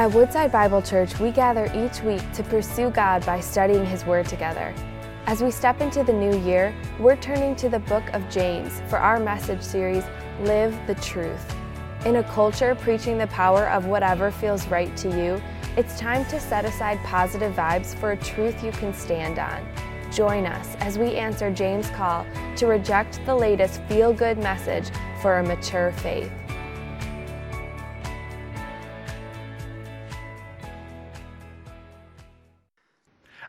At Woodside Bible Church, we gather each week to pursue God by studying His Word together. As we step into the new year, we're turning to the book of James for our message series, Live the Truth. In a culture preaching the power of whatever feels right to you, it's time to set aside positive vibes for a truth you can stand on. Join us as we answer James' call to reject the latest feel good message for a mature faith.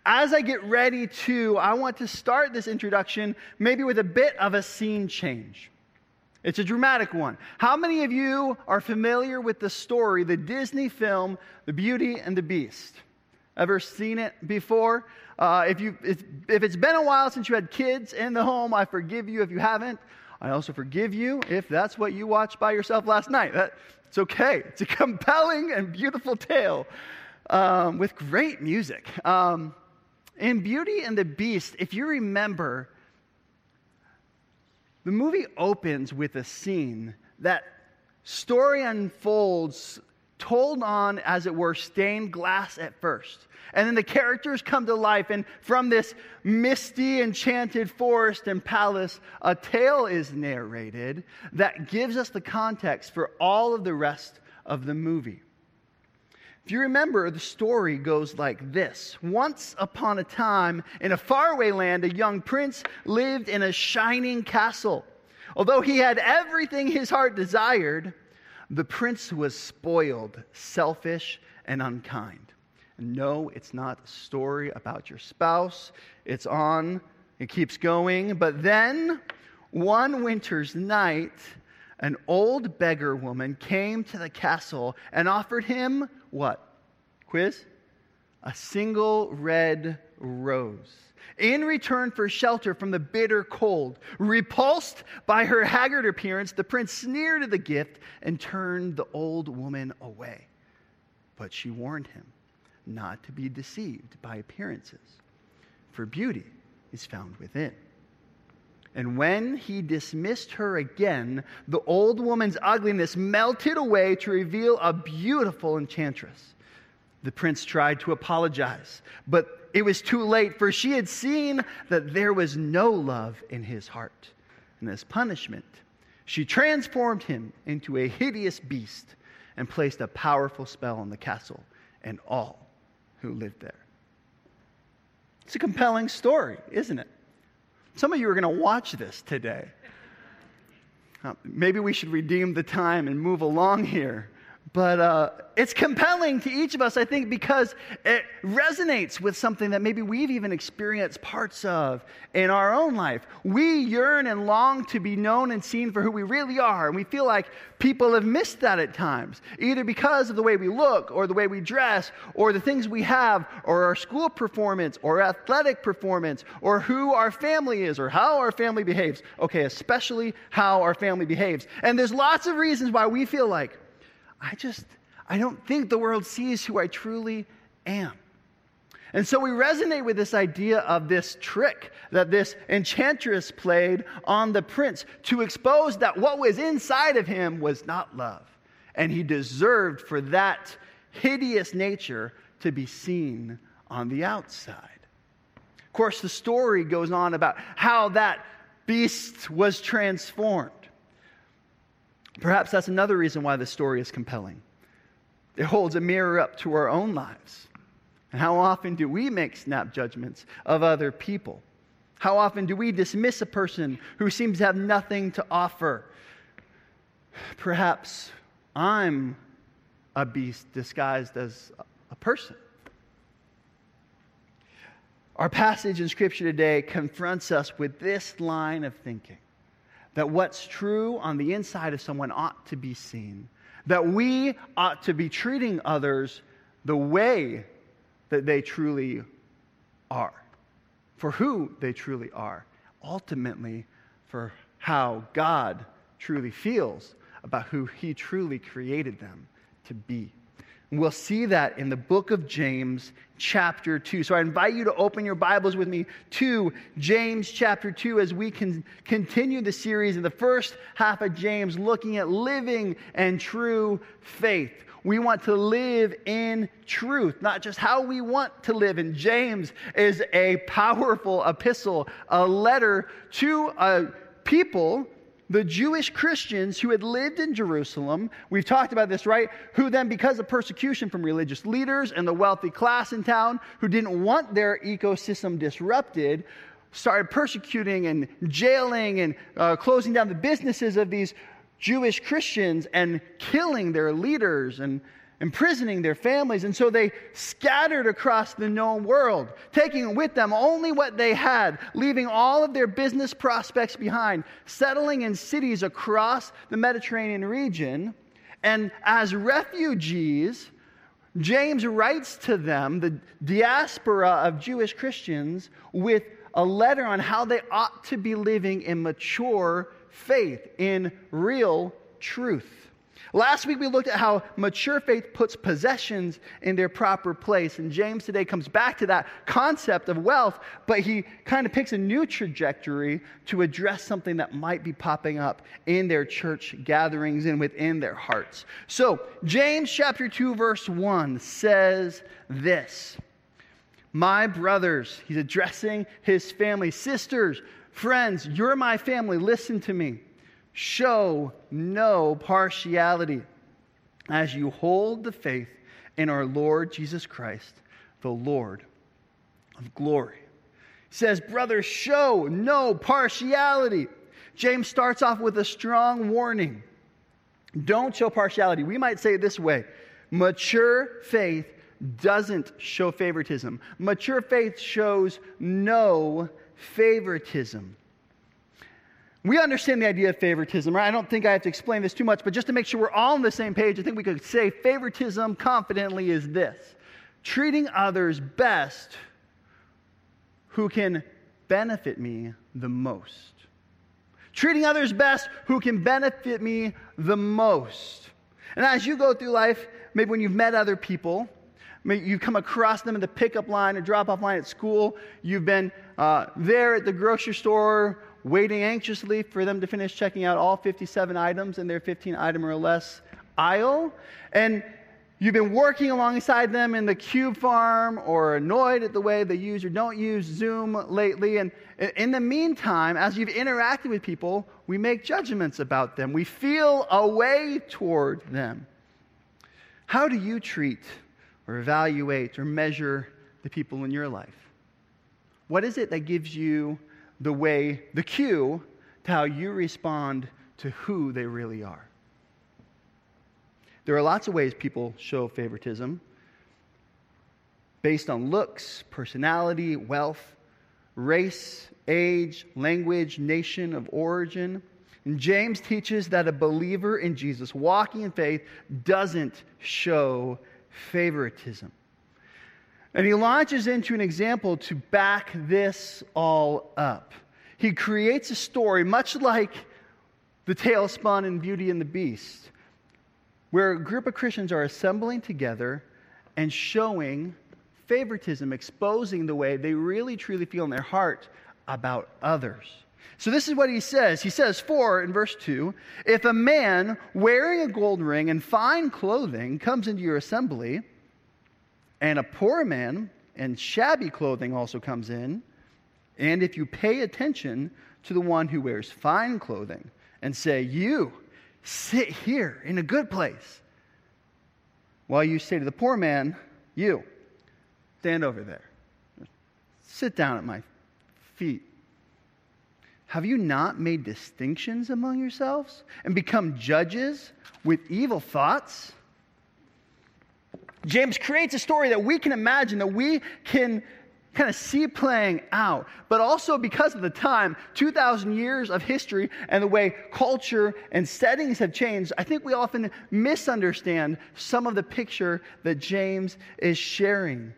As I get ready to, I want to start this introduction maybe with a bit of a scene change. It's a dramatic one. How many of you are familiar with the story, the Disney film, The Beauty and the Beast? Ever seen it before? Uh, if, you, if it's been a while since you had kids in the home, I forgive you if you haven't. I also forgive you if that's what you watched by yourself last night. That, it's okay. It's a compelling and beautiful tale um, with great music. Um, in Beauty and the Beast, if you remember, the movie opens with a scene that story unfolds told on, as it were, stained glass at first. And then the characters come to life, and from this misty, enchanted forest and palace, a tale is narrated that gives us the context for all of the rest of the movie. If you remember, the story goes like this Once upon a time, in a faraway land, a young prince lived in a shining castle. Although he had everything his heart desired, the prince was spoiled, selfish, and unkind. No, it's not a story about your spouse. It's on, it keeps going. But then, one winter's night, an old beggar woman came to the castle and offered him what? Quiz? A single red rose. In return for shelter from the bitter cold, repulsed by her haggard appearance, the prince sneered at the gift and turned the old woman away. But she warned him not to be deceived by appearances, for beauty is found within. And when he dismissed her again, the old woman's ugliness melted away to reveal a beautiful enchantress. The prince tried to apologize, but it was too late, for she had seen that there was no love in his heart. And as punishment, she transformed him into a hideous beast and placed a powerful spell on the castle and all who lived there. It's a compelling story, isn't it? Some of you are going to watch this today. Uh, maybe we should redeem the time and move along here. But uh, it's compelling to each of us, I think, because it resonates with something that maybe we've even experienced parts of in our own life. We yearn and long to be known and seen for who we really are, and we feel like people have missed that at times, either because of the way we look, or the way we dress, or the things we have, or our school performance, or athletic performance, or who our family is, or how our family behaves. Okay, especially how our family behaves. And there's lots of reasons why we feel like, I just, I don't think the world sees who I truly am. And so we resonate with this idea of this trick that this enchantress played on the prince to expose that what was inside of him was not love. And he deserved for that hideous nature to be seen on the outside. Of course, the story goes on about how that beast was transformed. Perhaps that's another reason why the story is compelling. It holds a mirror up to our own lives. And how often do we make snap judgments of other people? How often do we dismiss a person who seems to have nothing to offer? Perhaps I'm a beast disguised as a person. Our passage in Scripture today confronts us with this line of thinking that what's true on the inside of someone ought to be seen, that we ought to be treating others the way that they truly are, for who they truly are, ultimately, for how God truly feels about who He truly created them to be. We'll see that in the book of James, chapter 2. So I invite you to open your Bibles with me to James, chapter 2, as we can continue the series in the first half of James, looking at living and true faith. We want to live in truth, not just how we want to live. And James is a powerful epistle, a letter to a people the Jewish Christians who had lived in Jerusalem, we've talked about this, right? Who then, because of persecution from religious leaders and the wealthy class in town who didn't want their ecosystem disrupted, started persecuting and jailing and uh, closing down the businesses of these Jewish Christians and killing their leaders and imprisoning their families. And so they scattered across the known world, taking with them only what they had, leaving all of their business prospects behind, settling in cities across the Mediterranean region. And as refugees, James writes to them, the diaspora of Jewish Christians, with a letter on how they ought to be living in mature faith, in real truth. Last week we looked at how mature faith puts possessions in their proper place. And James today comes back to that concept of wealth, but he kind of picks a new trajectory to address something that might be popping up in their church gatherings and within their hearts. So, James chapter 2, verse 1 says this My brothers, he's addressing his family, sisters, friends, you're my family, listen to me. Show no partiality as you hold the faith in our Lord Jesus Christ, the Lord of glory. He says, Brothers, show no partiality. James starts off with a strong warning. Don't show partiality. We might say it this way mature faith doesn't show favoritism, mature faith shows no favoritism. We understand the idea of favoritism, right? I don't think I have to explain this too much, but just to make sure we're all on the same page, I think we could say favoritism confidently is this treating others best who can benefit me the most. Treating others best who can benefit me the most. And as you go through life, maybe when you've met other people, you come across them in the pickup line or drop off line at school, you've been uh, there at the grocery store waiting anxiously for them to finish checking out all 57 items in their 15 item or less aisle. And you've been working alongside them in the cube farm or annoyed at the way they use or don't use Zoom lately. And in the meantime, as you've interacted with people, we make judgments about them. We feel a way toward them. How do you treat or evaluate or measure the people in your life? What is it that gives you the way, the cue to how you respond to who they really are. There are lots of ways people show favoritism based on looks, personality, wealth, race, age, language, nation of origin. And James teaches that a believer in Jesus, walking in faith, doesn't show favoritism. And he launches into an example to back this all up. He creates a story much like the tale spun in Beauty and the Beast, where a group of Christians are assembling together and showing favoritism, exposing the way they really truly feel in their heart about others. So, this is what he says. He says, For in verse 2, if a man wearing a gold ring and fine clothing comes into your assembly, and a poor man in shabby clothing also comes in. And if you pay attention to the one who wears fine clothing and say, You sit here in a good place, while you say to the poor man, You stand over there, sit down at my feet. Have you not made distinctions among yourselves and become judges with evil thoughts? James creates a story that we can imagine, that we can kind of see playing out. But also because of the time, 2,000 years of history, and the way culture and settings have changed, I think we often misunderstand some of the picture that James is sharing.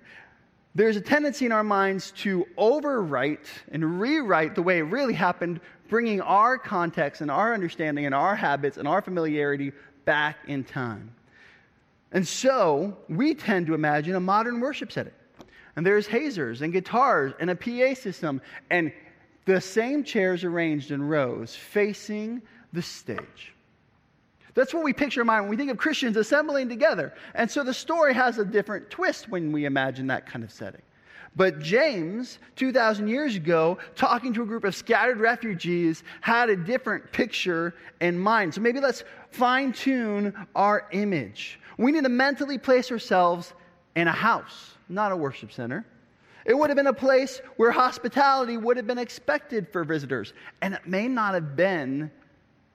There's a tendency in our minds to overwrite and rewrite the way it really happened, bringing our context and our understanding and our habits and our familiarity back in time. And so we tend to imagine a modern worship setting. And there's hazers and guitars and a PA system and the same chairs arranged in rows facing the stage. That's what we picture in mind when we think of Christians assembling together. And so the story has a different twist when we imagine that kind of setting. But James, 2,000 years ago, talking to a group of scattered refugees, had a different picture in mind. So maybe let's fine tune our image. We need to mentally place ourselves in a house, not a worship center. It would have been a place where hospitality would have been expected for visitors. And it may not have been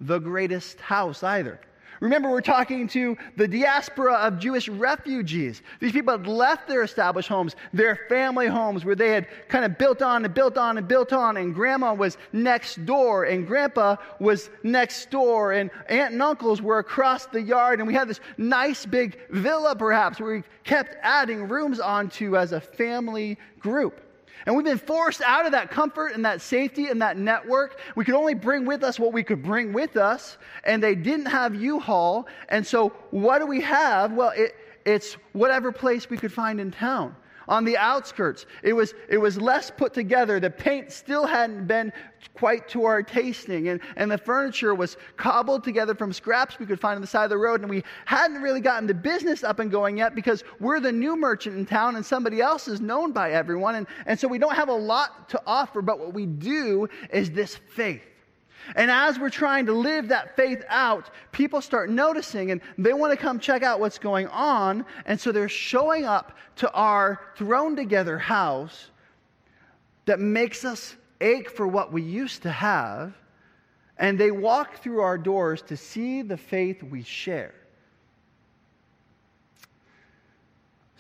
the greatest house either. Remember, we're talking to the diaspora of Jewish refugees. These people had left their established homes, their family homes, where they had kind of built on and built on and built on, and grandma was next door, and grandpa was next door, and aunt and uncles were across the yard, and we had this nice big villa, perhaps, where we kept adding rooms onto as a family group. And we've been forced out of that comfort and that safety and that network. We could only bring with us what we could bring with us, and they didn't have U Haul. And so, what do we have? Well, it, it's whatever place we could find in town on the outskirts. It was, it was less put together. The paint still hadn't been quite to our tasting, and, and the furniture was cobbled together from scraps we could find on the side of the road. And we hadn't really gotten the business up and going yet because we're the new merchant in town and somebody else is known by everyone. And, and so we don't have a lot to offer, but what we do is this faith. And as we're trying to live that faith out, people start noticing and they want to come check out what's going on. And so they're showing up to our thrown together house that makes us ache for what we used to have. And they walk through our doors to see the faith we share.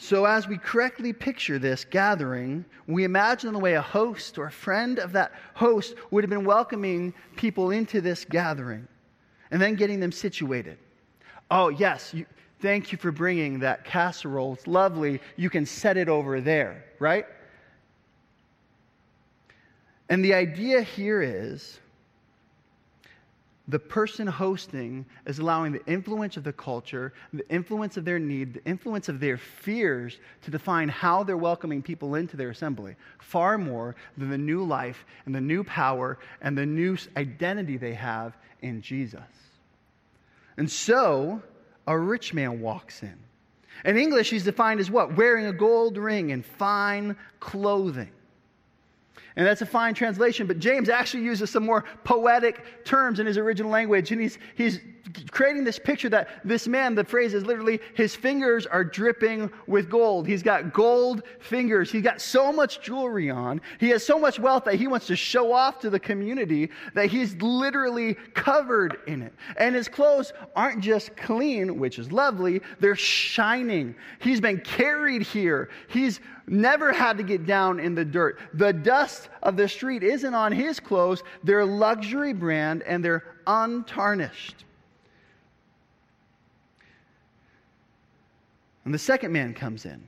So, as we correctly picture this gathering, we imagine the way a host or a friend of that host would have been welcoming people into this gathering and then getting them situated. Oh, yes, you, thank you for bringing that casserole. It's lovely. You can set it over there, right? And the idea here is the person hosting is allowing the influence of the culture, the influence of their need, the influence of their fears to define how they're welcoming people into their assembly, far more than the new life and the new power and the new identity they have in Jesus. And so, a rich man walks in. In English, he's defined as what? Wearing a gold ring and fine clothing. And that's a fine translation, but James actually uses some more poetic terms in his original language. And he's, he's creating this picture that this man, the phrase is literally, his fingers are dripping with gold. He's got gold fingers. He's got so much jewelry on. He has so much wealth that he wants to show off to the community that he's literally covered in it. And his clothes aren't just clean, which is lovely, they're shining. He's been carried here. He's never had to get down in the dirt. The dust of the street isn't on his clothes, they're luxury brand and they're untarnished. And the second man comes in.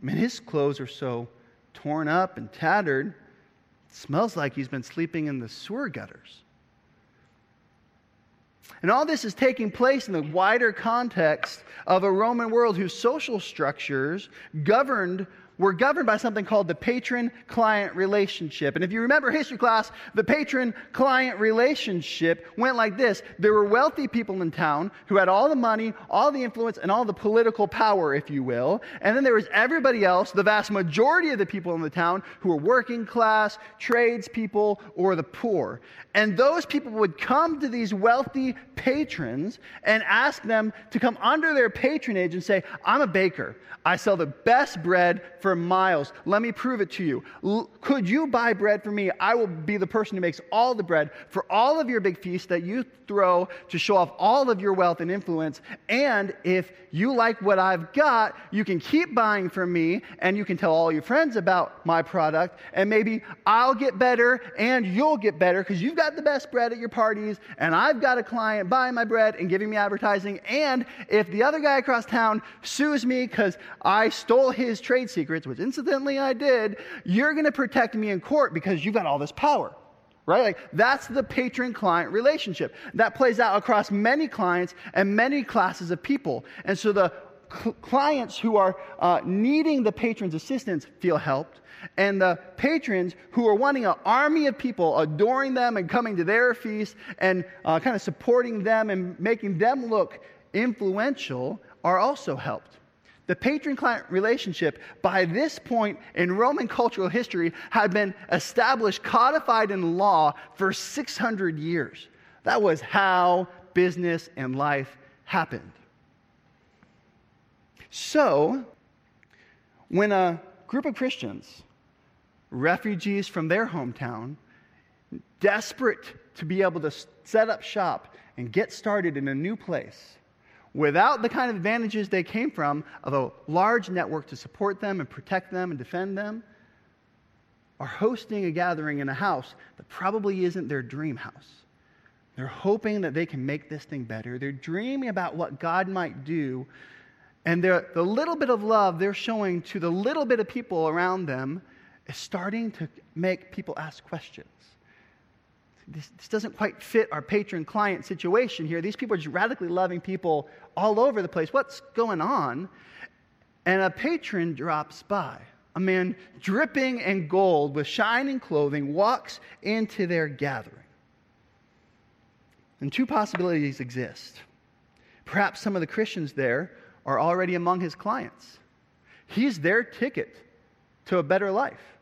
I mean, his clothes are so torn up and tattered, it smells like he's been sleeping in the sewer gutters. And all this is taking place in the wider context of a Roman world whose social structures governed were governed by something called the patron client relationship. And if you remember history class, the patron client relationship went like this there were wealthy people in town who had all the money, all the influence, and all the political power, if you will. And then there was everybody else, the vast majority of the people in the town, who were working class, tradespeople, or the poor. And those people would come to these wealthy patrons and ask them to come under their patronage and say, I'm a baker. I sell the best bread for miles. Let me prove it to you. L- could you buy bread for me? I will be the person who makes all the bread for all of your big feasts that you throw to show off all of your wealth and influence. And if you like what I've got, you can keep buying from me and you can tell all your friends about my product. And maybe I'll get better and you'll get better because you've got the best bread at your parties and I've got a client buying my bread and giving me advertising. And if the other guy across town sues me because I stole his trade secrets, which incidentally I did, you're going to protect me in court because you've got all this power. Right? Like that's the patron client relationship. That plays out across many clients and many classes of people. And so the cl- clients who are uh, needing the patron's assistance feel helped, and the patrons who are wanting an army of people adoring them and coming to their feast and uh, kind of supporting them and making them look influential are also helped. The patron client relationship, by this point in Roman cultural history, had been established, codified in law for 600 years. That was how business and life happened. So, when a group of Christians, refugees from their hometown, desperate to be able to set up shop and get started in a new place, without the kind of advantages they came from of a large network to support them and protect them and defend them, are hosting a gathering in a house that probably isn't their dream house. They're hoping that they can make this thing better. They're dreaming about what God might do. And the little bit of love they're showing to the little bit of people around them is starting to make people ask questions this, this doesn't quite fit our patron client situation here. These people are just radically loving people all over the place. What's going on? And a patron drops by. A man dripping in gold with shining clothing walks into their gathering. And two possibilities exist. Perhaps some of the Christians there are already among his clients. He's their ticket to a better life.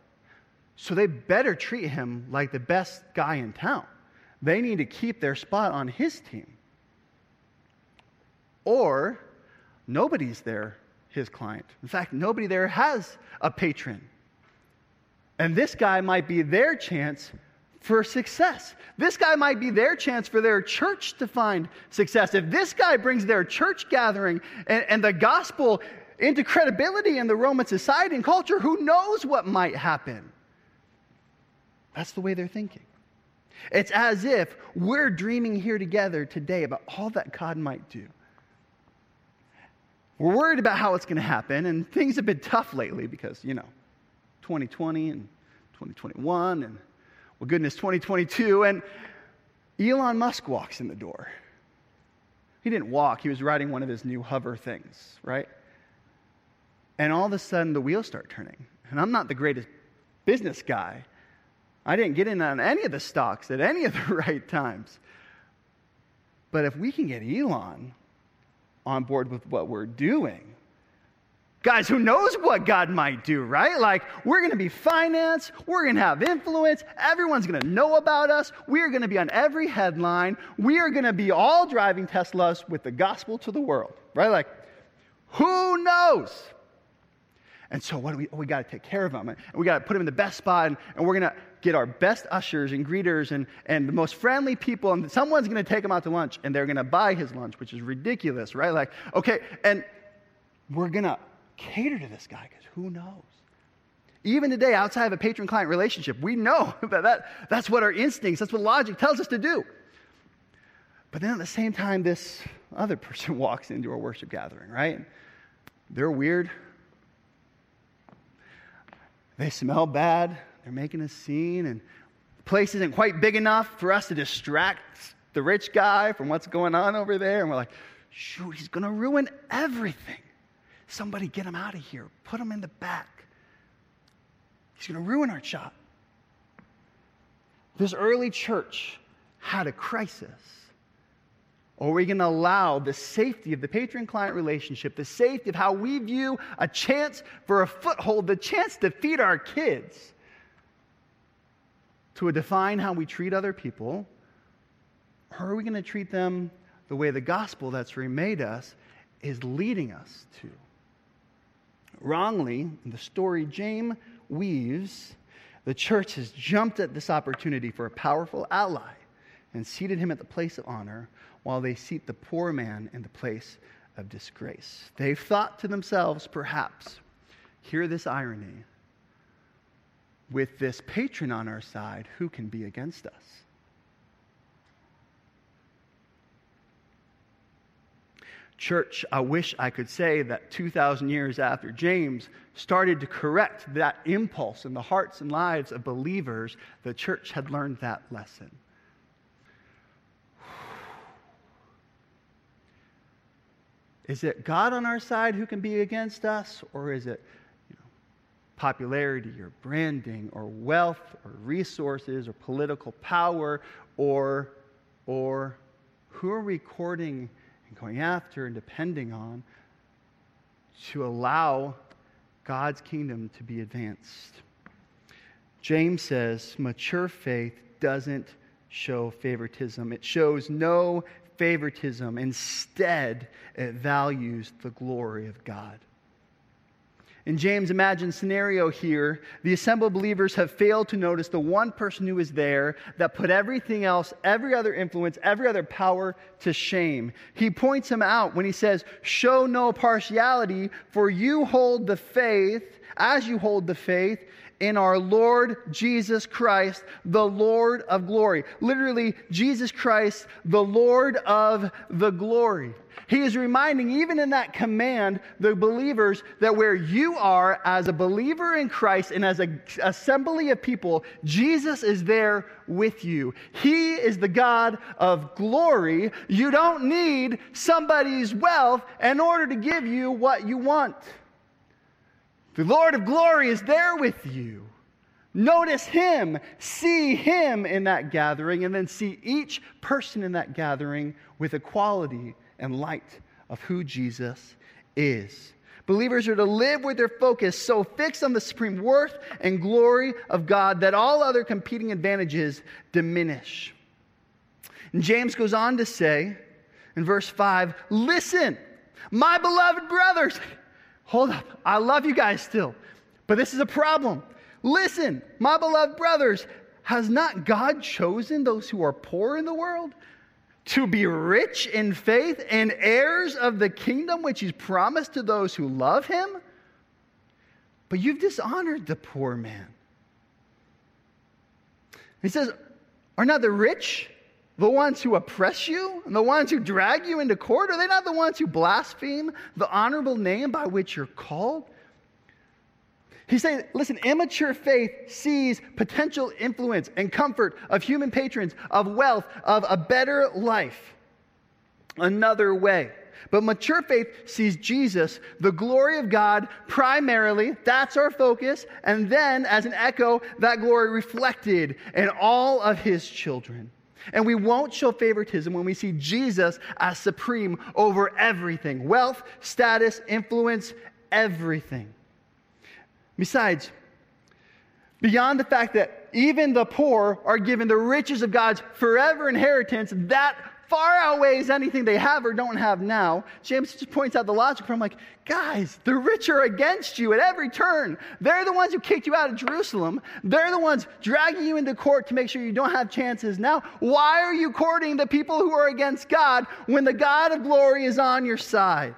So they better treat him like the best guy in town. They need to keep their spot on his team. Or nobody's there, his client. In fact, nobody there has a patron. And this guy might be their chance for success. This guy might be their chance for their church to find success. If this guy brings their church gathering and, and the gospel into credibility in the Roman society and culture, who knows what might happen? That's the way they're thinking. It's as if we're dreaming here together today about all that God might do. We're worried about how it's going to happen, and things have been tough lately because, you know, 2020 and 2021, and, well, goodness, 2022. And Elon Musk walks in the door. He didn't walk, he was riding one of his new hover things, right? And all of a sudden, the wheels start turning. And I'm not the greatest business guy. I didn't get in on any of the stocks at any of the right times. But if we can get Elon on board with what we're doing, guys, who knows what God might do, right? Like, we're going to be financed, we're going to have influence, everyone's going to know about us, we are going to be on every headline, we are going to be all driving Teslas with the gospel to the world, right? Like, who knows? And so, what do we? We got to take care of them, and we got to put them in the best spot, and, and we're going to get our best ushers and greeters and, and the most friendly people, and someone's going to take him out to lunch and they're going to buy his lunch, which is ridiculous, right? Like, okay, and we're going to cater to this guy because who knows? Even today, outside of a patron client relationship, we know that, that that's what our instincts, that's what logic tells us to do. But then at the same time, this other person walks into our worship gathering, right? They're weird. They smell bad. They're making a scene, and the place isn't quite big enough for us to distract the rich guy from what's going on over there. And we're like, shoot, he's going to ruin everything. Somebody get him out of here. Put him in the back. He's going to ruin our shot. This early church had a crisis. Or are we going to allow the safety of the patron client relationship, the safety of how we view a chance for a foothold, the chance to feed our kids, to define how we treat other people? Or are we going to treat them the way the gospel that's remade us is leading us to? Wrongly, in the story James weaves, the church has jumped at this opportunity for a powerful ally and seated him at the place of honor while they seat the poor man in the place of disgrace. They've thought to themselves, perhaps, hear this irony with this patron on our side, who can be against us? Church, I wish I could say that 2,000 years after James started to correct that impulse in the hearts and lives of believers, the church had learned that lesson. Is it God on our side who can be against us, or is it popularity or branding or wealth or resources or political power or, or who are we courting and going after and depending on to allow God's kingdom to be advanced? James says mature faith doesn't show favoritism, it shows no favoritism. Instead, it values the glory of God. In James' imagined scenario here, the assembled believers have failed to notice the one person who is there that put everything else, every other influence, every other power to shame. He points him out when he says, Show no partiality, for you hold the faith, as you hold the faith, in our Lord Jesus Christ, the Lord of glory. Literally, Jesus Christ, the Lord of the glory. He is reminding, even in that command, the believers that where you are as a believer in Christ and as an assembly of people, Jesus is there with you. He is the God of glory. You don't need somebody's wealth in order to give you what you want. The Lord of glory is there with you. Notice him, see him in that gathering, and then see each person in that gathering with a quality and light of who Jesus is. Believers are to live with their focus so fixed on the supreme worth and glory of God that all other competing advantages diminish. And James goes on to say in verse 5 Listen, my beloved brothers. Hold up. I love you guys still, but this is a problem. Listen, my beloved brothers, has not God chosen those who are poor in the world to be rich in faith and heirs of the kingdom which he's promised to those who love him? But you've dishonored the poor man. He says, Are not the rich the ones who oppress you and the ones who drag you into court? Are they not the ones who blaspheme the honorable name by which you're called? He's saying, listen, immature faith sees potential influence and comfort of human patrons, of wealth, of a better life another way. But mature faith sees Jesus, the glory of God, primarily. That's our focus. And then, as an echo, that glory reflected in all of his children. And we won't show favoritism when we see Jesus as supreme over everything wealth, status, influence, everything. Besides, beyond the fact that even the poor are given the riches of God's forever inheritance, that far outweighs anything they have or don't have now. James just points out the logic from like, guys, the rich are against you at every turn. They're the ones who kicked you out of Jerusalem. They're the ones dragging you into court to make sure you don't have chances now. Why are you courting the people who are against God when the God of glory is on your side?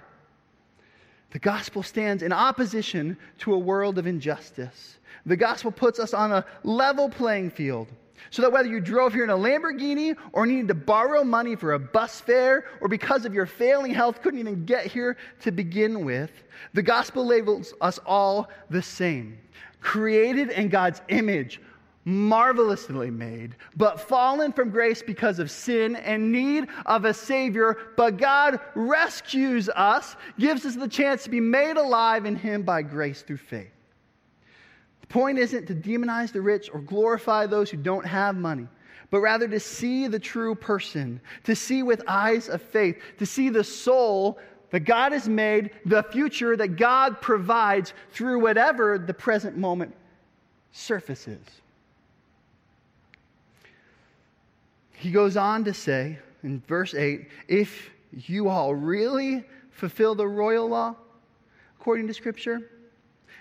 The gospel stands in opposition to a world of injustice. The gospel puts us on a level playing field. So that whether you drove here in a Lamborghini or needed to borrow money for a bus fare or because of your failing health couldn't even get here to begin with, the gospel labels us all the same. Created in God's image, marvelously made, but fallen from grace because of sin and need of a Savior. But God rescues us, gives us the chance to be made alive in Him by grace through faith point isn't to demonize the rich or glorify those who don't have money, but rather to see the true person, to see with eyes of faith, to see the soul that God has made, the future that God provides through whatever the present moment surfaces. He goes on to say in verse 8 if you all really fulfill the royal law according to Scripture,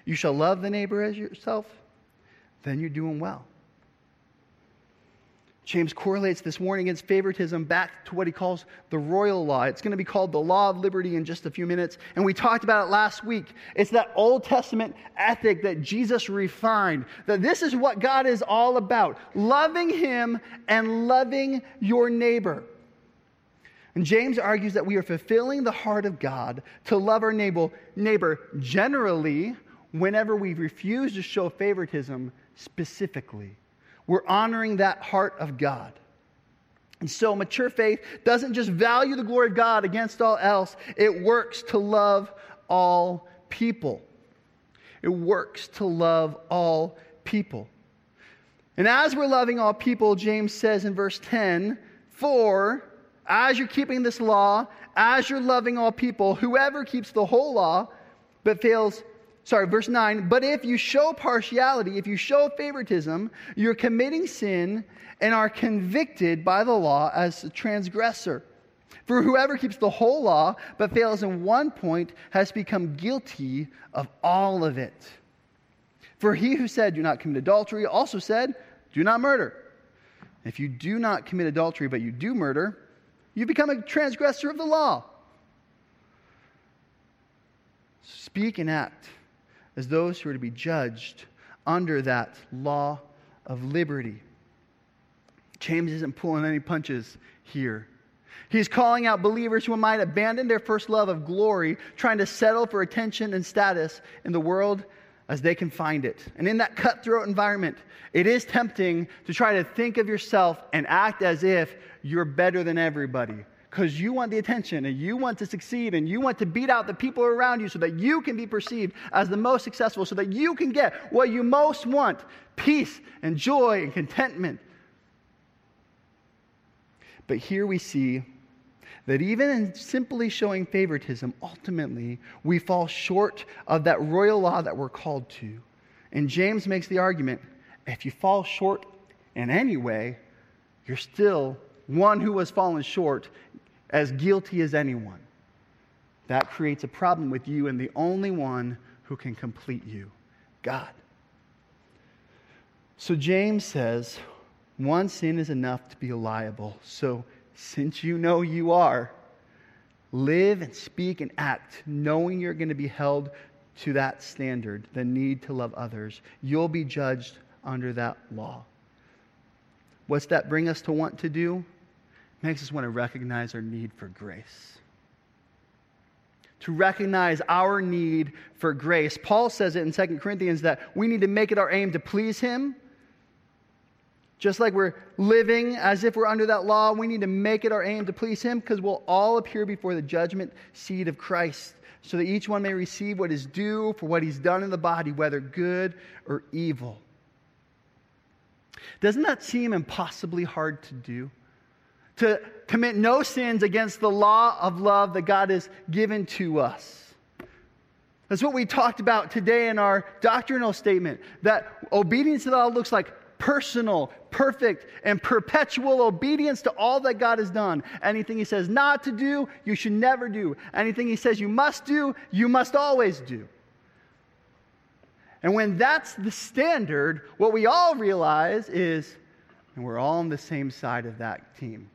you shall love the neighbor as yourself, then you're doing well. James correlates this warning against favoritism back to what he calls the royal law. It's going to be called the law of liberty in just a few minutes. And we talked about it last week. It's that Old Testament ethic that Jesus refined, that this is what God is all about loving him and loving your neighbor. And James argues that we are fulfilling the heart of God to love our neighbor, neighbor generally whenever we refuse to show favoritism specifically. We're honoring that heart of God. And so, mature faith doesn't just value the glory of God against all else, it works to love all people. It works to love all people. And as we're loving all people, James says in verse 10 For as you're keeping this law, as you're loving all people, whoever keeps the whole law but fails sorry, verse 9, but if you show partiality, if you show favoritism, you're committing sin and are convicted by the law as a transgressor. For whoever keeps the whole law but fails in one point has become guilty of all of it. For he who said, Do not commit adultery, also said, Do not murder. If you do not commit adultery but you do murder, you become a transgressor of the law. Speak and act as those who are to be judged under that law of liberty. James isn't pulling any punches here. He's calling out believers who might abandon their first love of glory, trying to settle for attention and status in the world as they can find it. And in that cutthroat environment, it is tempting to try to think of yourself and act as if you're better than everybody because you want the attention and you want to succeed and you want to beat out the people around you so that you can be perceived as the most successful, so that you can get what you most want peace and joy and contentment. But here we see that even in simply showing favoritism, ultimately we fall short of that royal law that we're called to. And James makes the argument if you fall short in any way, you're still one who has fallen short, as guilty as anyone. That creates a problem with you and the only one who can complete you God. So James says, one sin is enough to be liable. So, since you know you are, live and speak and act knowing you're going to be held to that standard, the need to love others. You'll be judged under that law. What's that bring us to want to do? Makes us want to recognize our need for grace. To recognize our need for grace. Paul says it in 2 Corinthians that we need to make it our aim to please Him. Just like we're living as if we're under that law, we need to make it our aim to please Him because we'll all appear before the judgment seat of Christ so that each one may receive what is due for what He's done in the body, whether good or evil. Doesn't that seem impossibly hard to do? To commit no sins against the law of love that God has given to us. That's what we talked about today in our doctrinal statement that obedience to the law looks like personal, perfect, and perpetual obedience to all that God has done. Anything He says not to do, you should never do. Anything He says you must do, you must always do. And when that's the standard, what we all realize is, and we're all on the same side of that team.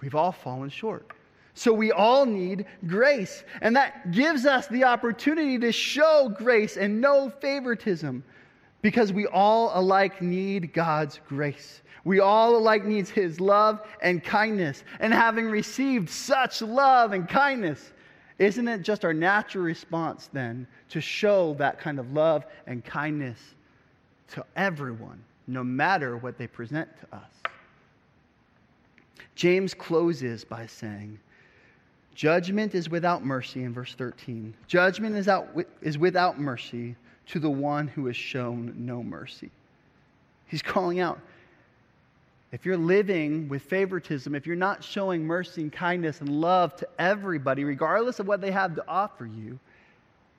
We've all fallen short. So we all need grace. And that gives us the opportunity to show grace and no favoritism because we all alike need God's grace. We all alike needs his love and kindness. And having received such love and kindness, isn't it just our natural response then to show that kind of love and kindness to everyone, no matter what they present to us? James closes by saying, Judgment is without mercy in verse 13. Judgment is, out, is without mercy to the one who has shown no mercy. He's calling out if you're living with favoritism, if you're not showing mercy and kindness and love to everybody, regardless of what they have to offer you,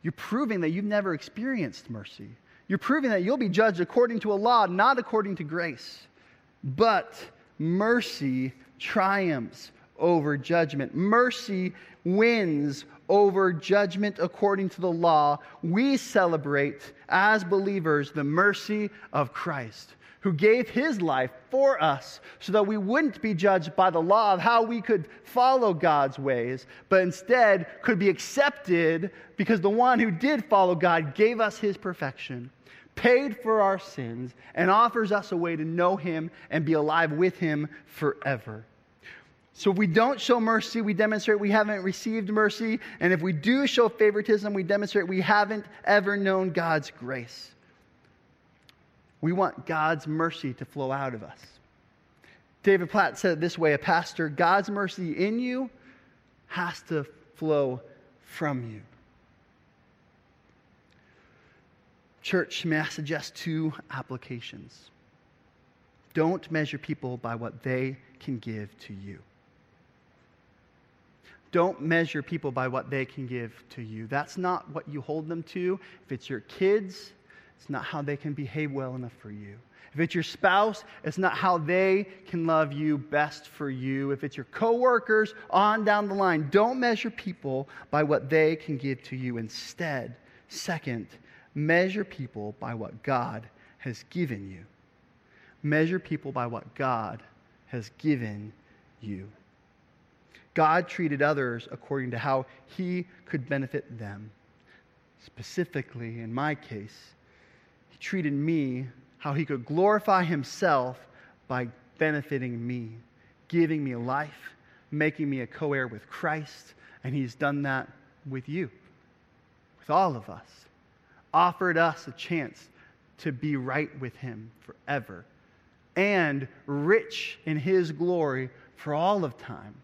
you're proving that you've never experienced mercy. You're proving that you'll be judged according to a law, not according to grace. But mercy triumphs over judgment. Mercy wins over judgment according to the law. We celebrate as believers the mercy of Christ, who gave his life for us so that we wouldn't be judged by the law of how we could follow God's ways, but instead could be accepted because the one who did follow God gave us his perfection paid for our sins, and offers us a way to know him and be alive with him forever. So if we don't show mercy, we demonstrate we haven't received mercy. And if we do show favoritism, we demonstrate we haven't ever known God's grace. We want God's mercy to flow out of us. David Platt said it this way a pastor, God's mercy in you has to flow from you. Church, may I suggest two applications. Don't measure people by what they can give to you. Don't measure people by what they can give to you. That's not what you hold them to. If it's your kids, it's not how they can behave well enough for you. If it's your spouse, it's not how they can love you best for you. If it's your coworkers, on down the line, don't measure people by what they can give to you. Instead, second, measure people by what God has given you. Measure people by what God has given you. God treated others according to how he could benefit them. Specifically, in my case, he treated me how he could glorify himself by benefiting me, giving me life, making me a co heir with Christ. And he's done that with you, with all of us, offered us a chance to be right with him forever and rich in his glory for all of time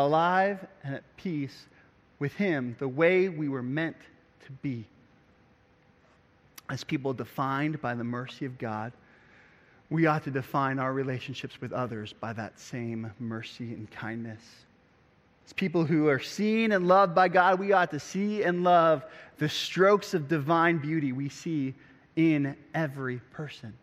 alive and at peace with Him the way we were meant to be. As people defined by the mercy of God, we ought to define our relationships with others by that same mercy and kindness. As people who are seen and loved by God, we ought to see and love the strokes of divine beauty we see in every person.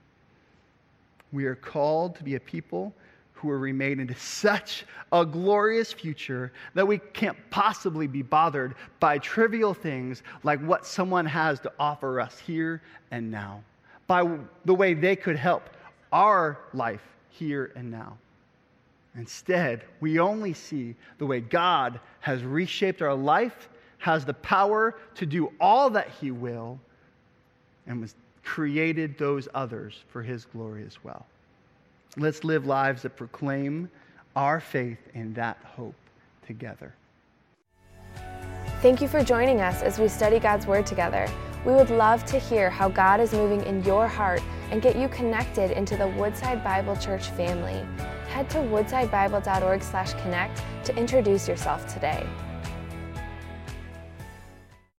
We are called to be a people who are remade into such a glorious future that we can't possibly be bothered by trivial things like what someone has to offer us here and now, by the way they could help our life here and now. Instead, we only see the way God has reshaped our life, has the power to do all that He will, and was created those others for His glory as well. Let's live lives that proclaim our faith in that hope together. Thank you for joining us as we study God's Word together. We would love to hear how God is moving in your heart and get you connected into the Woodside Bible Church family. Head to woodsidebible.org/connect to introduce yourself today.